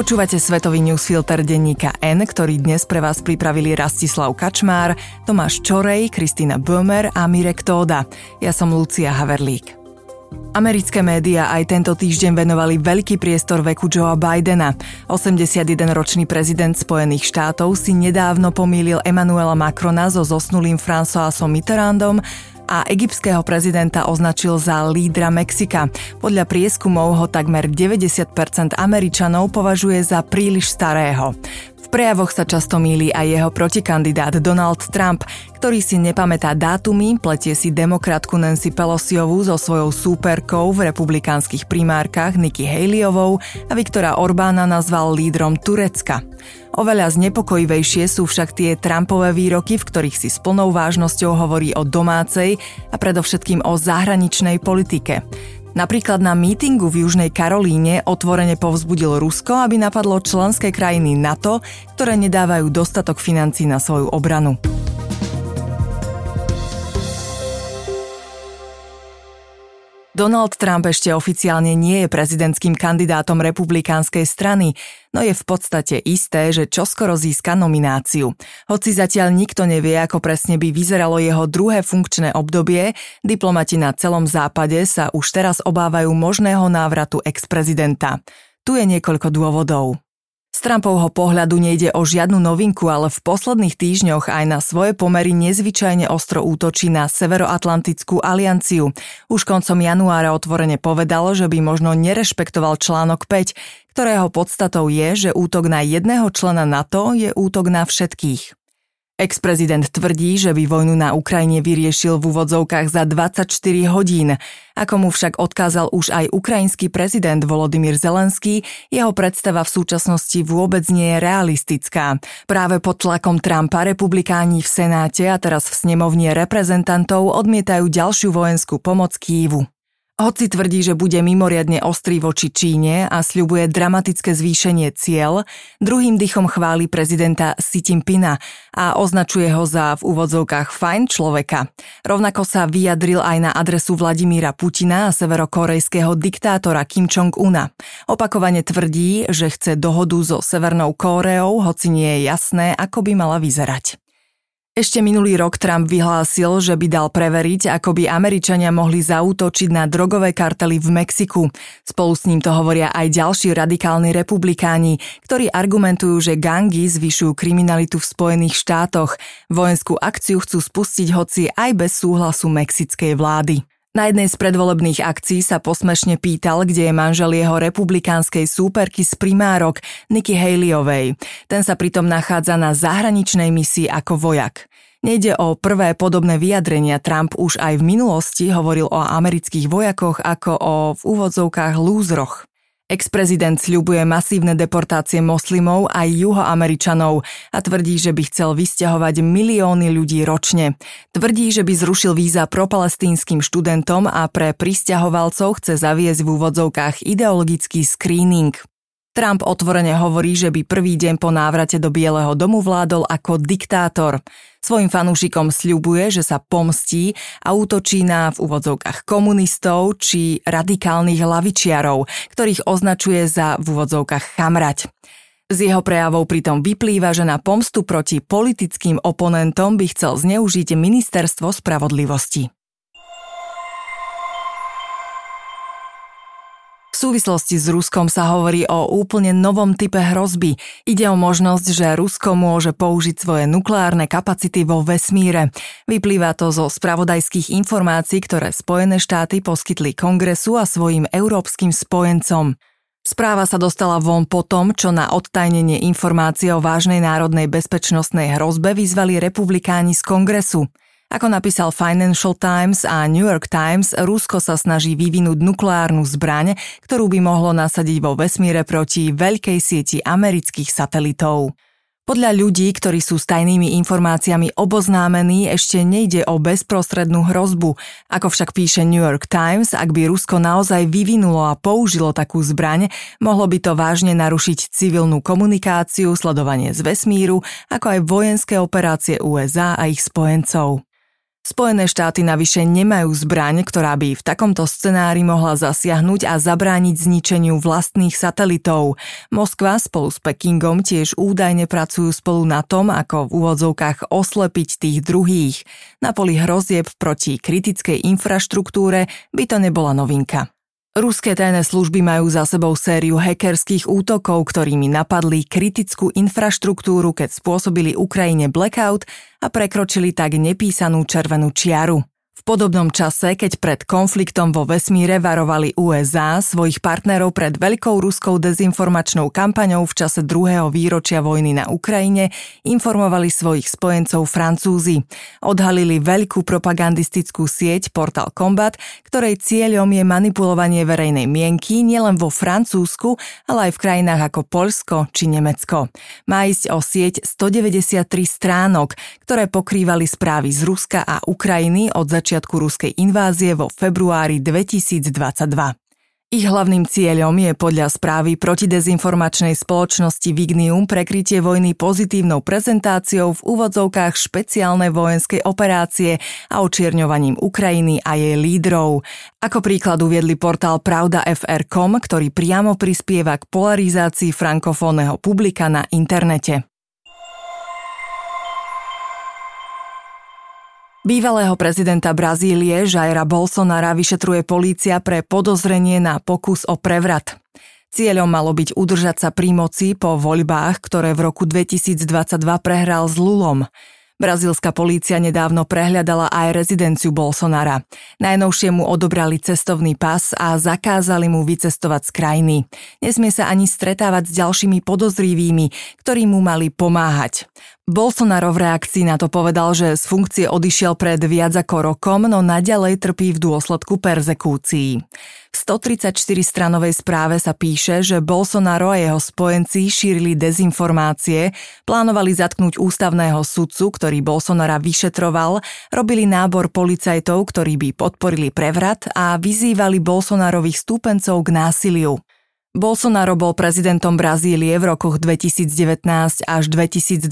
Počúvate svetový newsfilter denníka N, ktorý dnes pre vás pripravili Rastislav Kačmár, Tomáš Čorej, Kristýna Bömer a Mirek Tóda. Ja som Lucia Haverlík. Americké médiá aj tento týždeň venovali veľký priestor veku Joea Bidena. 81-ročný prezident Spojených štátov si nedávno pomýlil Emmanuela Macrona so zosnulým Françoisom Mitterrandom a egyptského prezidenta označil za lídra Mexika. Podľa prieskumov ho takmer 90% Američanov považuje za príliš starého. Prejavoch sa často míli aj jeho protikandidát Donald Trump, ktorý si nepamätá dátumy, pletie si demokratku Nancy Pelosiovú so svojou súperkou v republikánskych primárkach Nikki Haleyovou a Viktora Orbána nazval lídrom Turecka. Oveľa znepokojivejšie sú však tie Trumpové výroky, v ktorých si s plnou vážnosťou hovorí o domácej a predovšetkým o zahraničnej politike. Napríklad na mítingu v Južnej Karolíne otvorene povzbudil Rusko, aby napadlo členské krajiny NATO, ktoré nedávajú dostatok financí na svoju obranu. Donald Trump ešte oficiálne nie je prezidentským kandidátom republikánskej strany, no je v podstate isté, že čoskoro získa nomináciu. Hoci zatiaľ nikto nevie, ako presne by vyzeralo jeho druhé funkčné obdobie, diplomati na celom západe sa už teraz obávajú možného návratu ex-prezidenta. Tu je niekoľko dôvodov. Z Trumpovho pohľadu nejde o žiadnu novinku, ale v posledných týždňoch aj na svoje pomery nezvyčajne ostro útočí na Severoatlantickú alianciu. Už koncom januára otvorene povedal, že by možno nerešpektoval článok 5, ktorého podstatou je, že útok na jedného člena NATO je útok na všetkých. Ex-prezident tvrdí, že by vojnu na Ukrajine vyriešil v úvodzovkách za 24 hodín. Ako mu však odkázal už aj ukrajinský prezident Volodymyr Zelenský, jeho predstava v súčasnosti vôbec nie je realistická. Práve pod tlakom Trumpa republikáni v Senáte a teraz v snemovni reprezentantov odmietajú ďalšiu vojenskú pomoc Kývu. Hoci tvrdí, že bude mimoriadne ostrý voči Číne a sľubuje dramatické zvýšenie cieľ, druhým dychom chváli prezidenta Xi Jinpinga a označuje ho za v úvodzovkách fajn človeka. Rovnako sa vyjadril aj na adresu Vladimíra Putina a severokorejského diktátora Kim Jong-una. Opakovane tvrdí, že chce dohodu so Severnou Kóreou, hoci nie je jasné, ako by mala vyzerať. Ešte minulý rok Trump vyhlásil, že by dal preveriť, ako by Američania mohli zaútočiť na drogové kartely v Mexiku. Spolu s ním to hovoria aj ďalší radikálni republikáni, ktorí argumentujú, že gangy zvyšujú kriminalitu v Spojených štátoch. Vojenskú akciu chcú spustiť hoci aj bez súhlasu mexickej vlády. Na jednej z predvolebných akcií sa posmešne pýtal, kde je manžel jeho republikánskej súperky z primárok Nikki Haleyovej. Ten sa pritom nachádza na zahraničnej misii ako vojak. Nejde o prvé podobné vyjadrenia. Trump už aj v minulosti hovoril o amerických vojakoch ako o v úvodzovkách lúzroch. Ex-prezident sľubuje masívne deportácie moslimov aj juhoameričanov a tvrdí, že by chcel vysťahovať milióny ľudí ročne. Tvrdí, že by zrušil víza propalestínskym študentom a pre pristahovalcov chce zaviesť v úvodzovkách ideologický screening. Trump otvorene hovorí, že by prvý deň po návrate do Bieleho domu vládol ako diktátor. Svojim fanúšikom sľubuje, že sa pomstí a útočí na v úvodzovkách komunistov či radikálnych lavičiarov, ktorých označuje za v úvodzovkách chamrať. Z jeho prejavov pritom vyplýva, že na pomstu proti politickým oponentom by chcel zneužiť ministerstvo spravodlivosti. Súvislosti s Ruskom sa hovorí o úplne novom type hrozby. Ide o možnosť, že Rusko môže použiť svoje nukleárne kapacity vo vesmíre. Vyplýva to zo spravodajských informácií, ktoré Spojené štáty poskytli kongresu a svojim európskym spojencom. Správa sa dostala von po tom, čo na odtajnenie informácie o vážnej národnej bezpečnostnej hrozbe vyzvali republikáni z kongresu. Ako napísal Financial Times a New York Times, Rusko sa snaží vyvinúť nukleárnu zbraň, ktorú by mohlo nasadiť vo vesmíre proti veľkej sieti amerických satelitov. Podľa ľudí, ktorí sú s tajnými informáciami oboznámení, ešte nejde o bezprostrednú hrozbu. Ako však píše New York Times, ak by Rusko naozaj vyvinulo a použilo takú zbraň, mohlo by to vážne narušiť civilnú komunikáciu, sledovanie z vesmíru, ako aj vojenské operácie USA a ich spojencov. Spojené štáty navyše nemajú zbraň, ktorá by v takomto scenári mohla zasiahnuť a zabrániť zničeniu vlastných satelitov. Moskva spolu s Pekingom tiež údajne pracujú spolu na tom, ako v úvodzovkách oslepiť tých druhých. Na poli hrozieb proti kritickej infraštruktúre by to nebola novinka. Ruské tajné služby majú za sebou sériu hackerských útokov, ktorými napadli kritickú infraštruktúru, keď spôsobili Ukrajine blackout a prekročili tak nepísanú červenú čiaru. V podobnom čase, keď pred konfliktom vo vesmíre varovali USA svojich partnerov pred veľkou ruskou dezinformačnou kampaňou v čase druhého výročia vojny na Ukrajine, informovali svojich spojencov Francúzi. Odhalili veľkú propagandistickú sieť Portal Combat, ktorej cieľom je manipulovanie verejnej mienky nielen vo Francúzsku, ale aj v krajinách ako Poľsko či Nemecko. Má ísť o sieť 193 stránok, ktoré pokrývali správy z Ruska a Ukrajiny od začiatku začiatku ruskej invázie vo februári 2022. Ich hlavným cieľom je podľa správy protidezinformačnej spoločnosti Vignium prekrytie vojny pozitívnou prezentáciou v úvodzovkách špeciálnej vojenskej operácie a očierňovaním Ukrajiny a jej lídrov. Ako príklad uviedli portál Pravda.fr.com, ktorý priamo prispieva k polarizácii frankofónneho publika na internete. Bývalého prezidenta Brazílie Jaira Bolsonara vyšetruje polícia pre podozrenie na pokus o prevrat. Cieľom malo byť udržať sa pri moci po voľbách, ktoré v roku 2022 prehral s Lulom. Brazílska polícia nedávno prehľadala aj rezidenciu Bolsonara. Najnovšie mu odobrali cestovný pas a zakázali mu vycestovať z krajiny. Nesmie sa ani stretávať s ďalšími podozrivými, ktorí mu mali pomáhať. Bolsonaro v reakcii na to povedal, že z funkcie odišiel pred viac ako rokom, no naďalej trpí v dôsledku perzekúcií. V 134-stranovej správe sa píše, že Bolsonaro a jeho spojenci šírili dezinformácie, plánovali zatknúť ústavného sudcu, ktorý Bolsonara vyšetroval, robili nábor policajtov, ktorí by podporili prevrat a vyzývali Bolsonarových stúpencov k násiliu. Bolsonaro bol prezidentom Brazílie v rokoch 2019 až 2022.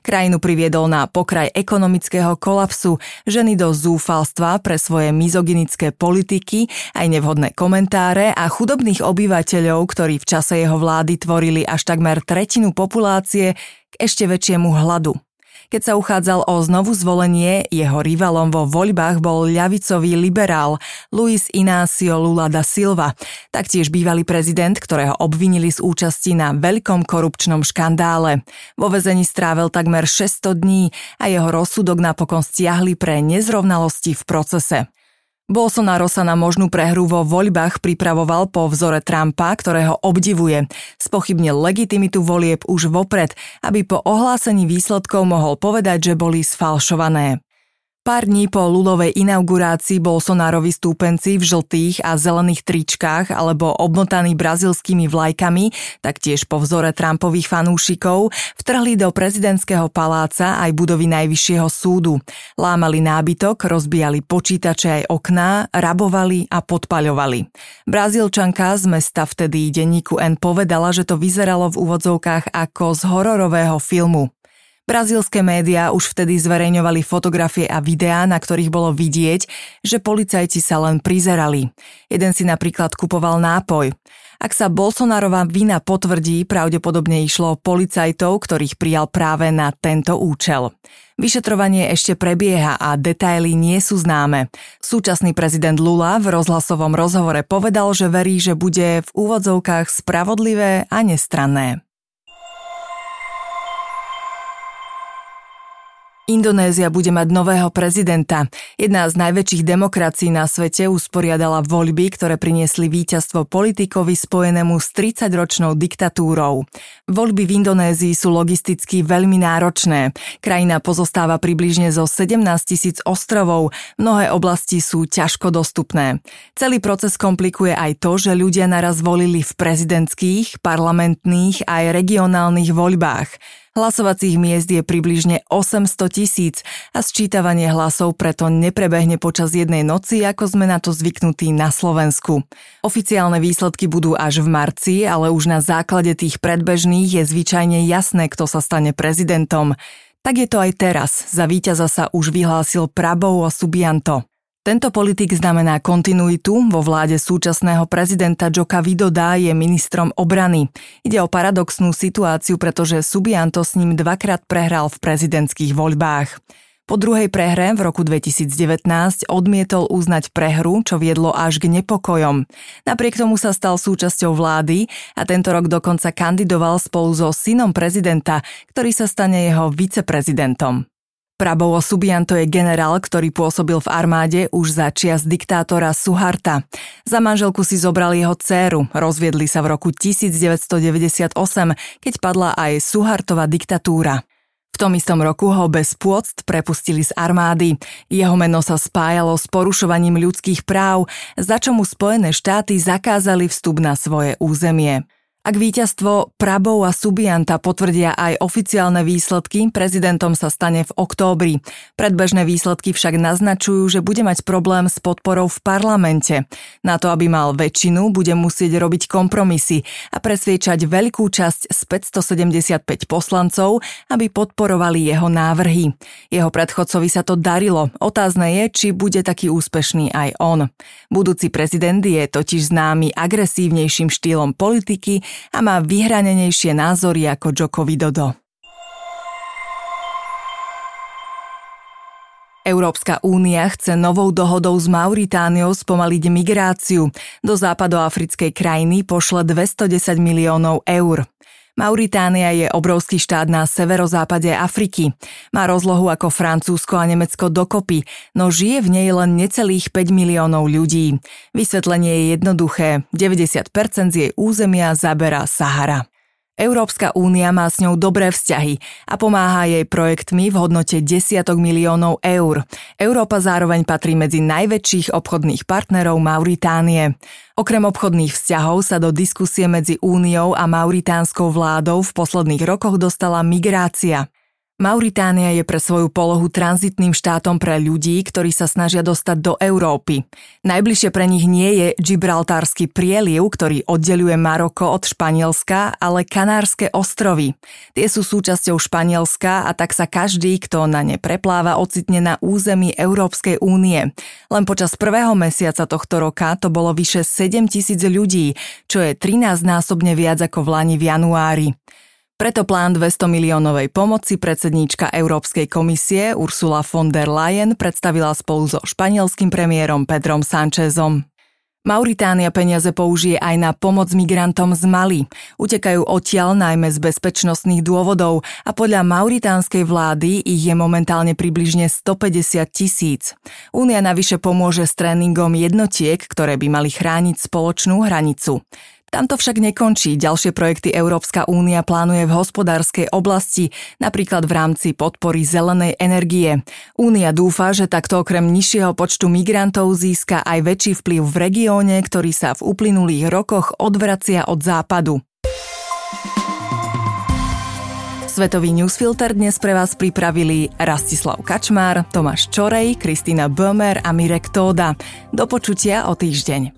Krajinu priviedol na pokraj ekonomického kolapsu, ženy do zúfalstva pre svoje mizogynické politiky, aj nevhodné komentáre a chudobných obyvateľov, ktorí v čase jeho vlády tvorili až takmer tretinu populácie k ešte väčšiemu hladu. Keď sa uchádzal o znovu zvolenie, jeho rivalom vo voľbách bol ľavicový liberál Luis Inácio Lula da Silva, taktiež bývalý prezident, ktorého obvinili z účasti na veľkom korupčnom škandále. Vo vezení strávil takmer 600 dní a jeho rozsudok napokon stiahli pre nezrovnalosti v procese. Bolsonaro sa na možnú prehru vo voľbách pripravoval po vzore Trumpa, ktorého obdivuje. Spochybnil legitimitu volieb už vopred, aby po ohlásení výsledkov mohol povedať, že boli sfalšované. Pár dní po Lulovej inaugurácii Bolsonarovi stúpenci v žltých a zelených tričkách alebo obmotaní brazilskými vlajkami, taktiež po vzore Trumpových fanúšikov, vtrhli do prezidentského paláca aj budovy Najvyššieho súdu. Lámali nábytok, rozbijali počítače aj okná, rabovali a podpaľovali. Brazílčanka z mesta vtedy denníku N povedala, že to vyzeralo v úvodzovkách ako z hororového filmu. Brazílske médiá už vtedy zverejňovali fotografie a videá, na ktorých bolo vidieť, že policajti sa len prizerali. Jeden si napríklad kupoval nápoj. Ak sa Bolsonarová vina potvrdí, pravdepodobne išlo policajtov, ktorých prijal práve na tento účel. Vyšetrovanie ešte prebieha a detaily nie sú známe. Súčasný prezident Lula v rozhlasovom rozhovore povedal, že verí, že bude v úvodzovkách spravodlivé a nestranné. Indonézia bude mať nového prezidenta. Jedna z najväčších demokracií na svete usporiadala voľby, ktoré priniesli víťazstvo politikovi spojenému s 30-ročnou diktatúrou. Voľby v Indonézii sú logisticky veľmi náročné. Krajina pozostáva približne zo 17 tisíc ostrovov, mnohé oblasti sú ťažko dostupné. Celý proces komplikuje aj to, že ľudia naraz volili v prezidentských, parlamentných aj regionálnych voľbách. Hlasovacích miest je približne 800 tisíc a sčítavanie hlasov preto neprebehne počas jednej noci, ako sme na to zvyknutí na Slovensku. Oficiálne výsledky budú až v marci, ale už na základe tých predbežných je zvyčajne jasné, kto sa stane prezidentom. Tak je to aj teraz. Za víťaza sa už vyhlásil Prabou a Subianto. Tento politik znamená kontinuitu. Vo vláde súčasného prezidenta Joka Vidoda je ministrom obrany. Ide o paradoxnú situáciu, pretože Subianto s ním dvakrát prehral v prezidentských voľbách. Po druhej prehre v roku 2019 odmietol uznať prehru, čo viedlo až k nepokojom. Napriek tomu sa stal súčasťou vlády a tento rok dokonca kandidoval spolu so synom prezidenta, ktorý sa stane jeho viceprezidentom. Prabovo Subianto je generál, ktorý pôsobil v armáde už za čias diktátora Suharta. Za manželku si zobral jeho dceru, rozviedli sa v roku 1998, keď padla aj Suhartova diktatúra. V tom istom roku ho bez pôct prepustili z armády. Jeho meno sa spájalo s porušovaním ľudských práv, za čo mu Spojené štáty zakázali vstup na svoje územie. Ak víťazstvo Prabov a Subianta potvrdia aj oficiálne výsledky, prezidentom sa stane v októbri. Predbežné výsledky však naznačujú, že bude mať problém s podporou v parlamente. Na to, aby mal väčšinu, bude musieť robiť kompromisy a presviečať veľkú časť z 575 poslancov, aby podporovali jeho návrhy. Jeho predchodcovi sa to darilo. Otázne je, či bude taký úspešný aj on. Budúci prezident je totiž známy agresívnejším štýlom politiky a má vyhranenejšie názory ako Joko Widodo. Európska únia chce novou dohodou s Mauritániou spomaliť migráciu. Do západoafrickej krajiny pošle 210 miliónov eur. Mauritánia je obrovský štát na severozápade Afriky. Má rozlohu ako Francúzsko a Nemecko dokopy, no žije v nej len necelých 5 miliónov ľudí. Vysvetlenie je jednoduché. 90% z jej územia zaberá Sahara. Európska únia má s ňou dobré vzťahy a pomáha jej projektmi v hodnote desiatok miliónov eur. Európa zároveň patrí medzi najväčších obchodných partnerov Mauritánie. Okrem obchodných vzťahov sa do diskusie medzi úniou a mauritánskou vládou v posledných rokoch dostala migrácia. Mauritánia je pre svoju polohu tranzitným štátom pre ľudí, ktorí sa snažia dostať do Európy. Najbližšie pre nich nie je Gibraltársky prieliv, ktorý oddeluje Maroko od Španielska, ale Kanárske ostrovy. Tie sú súčasťou Španielska a tak sa každý, kto na ne prepláva, ocitne na území Európskej únie. Len počas prvého mesiaca tohto roka to bolo vyše 7 tisíc ľudí, čo je 13 násobne viac ako v Lani v januári. Preto plán 200 miliónovej pomoci predsedníčka Európskej komisie Ursula von der Leyen predstavila spolu so španielským premiérom Pedrom Sánchezom. Mauritánia peniaze použije aj na pomoc migrantom z Mali. Utekajú odtiaľ najmä z bezpečnostných dôvodov a podľa mauritánskej vlády ich je momentálne približne 150 tisíc. Únia navyše pomôže s tréningom jednotiek, ktoré by mali chrániť spoločnú hranicu. Tam to však nekončí. Ďalšie projekty Európska únia plánuje v hospodárskej oblasti, napríklad v rámci podpory zelenej energie. Únia dúfa, že takto okrem nižšieho počtu migrantov získa aj väčší vplyv v regióne, ktorý sa v uplynulých rokoch odvracia od západu. Svetový newsfilter dnes pre vás pripravili Rastislav Kačmár, Tomáš Čorej, Kristýna Bömer a Mirek Tóda. Do počutia o týždeň.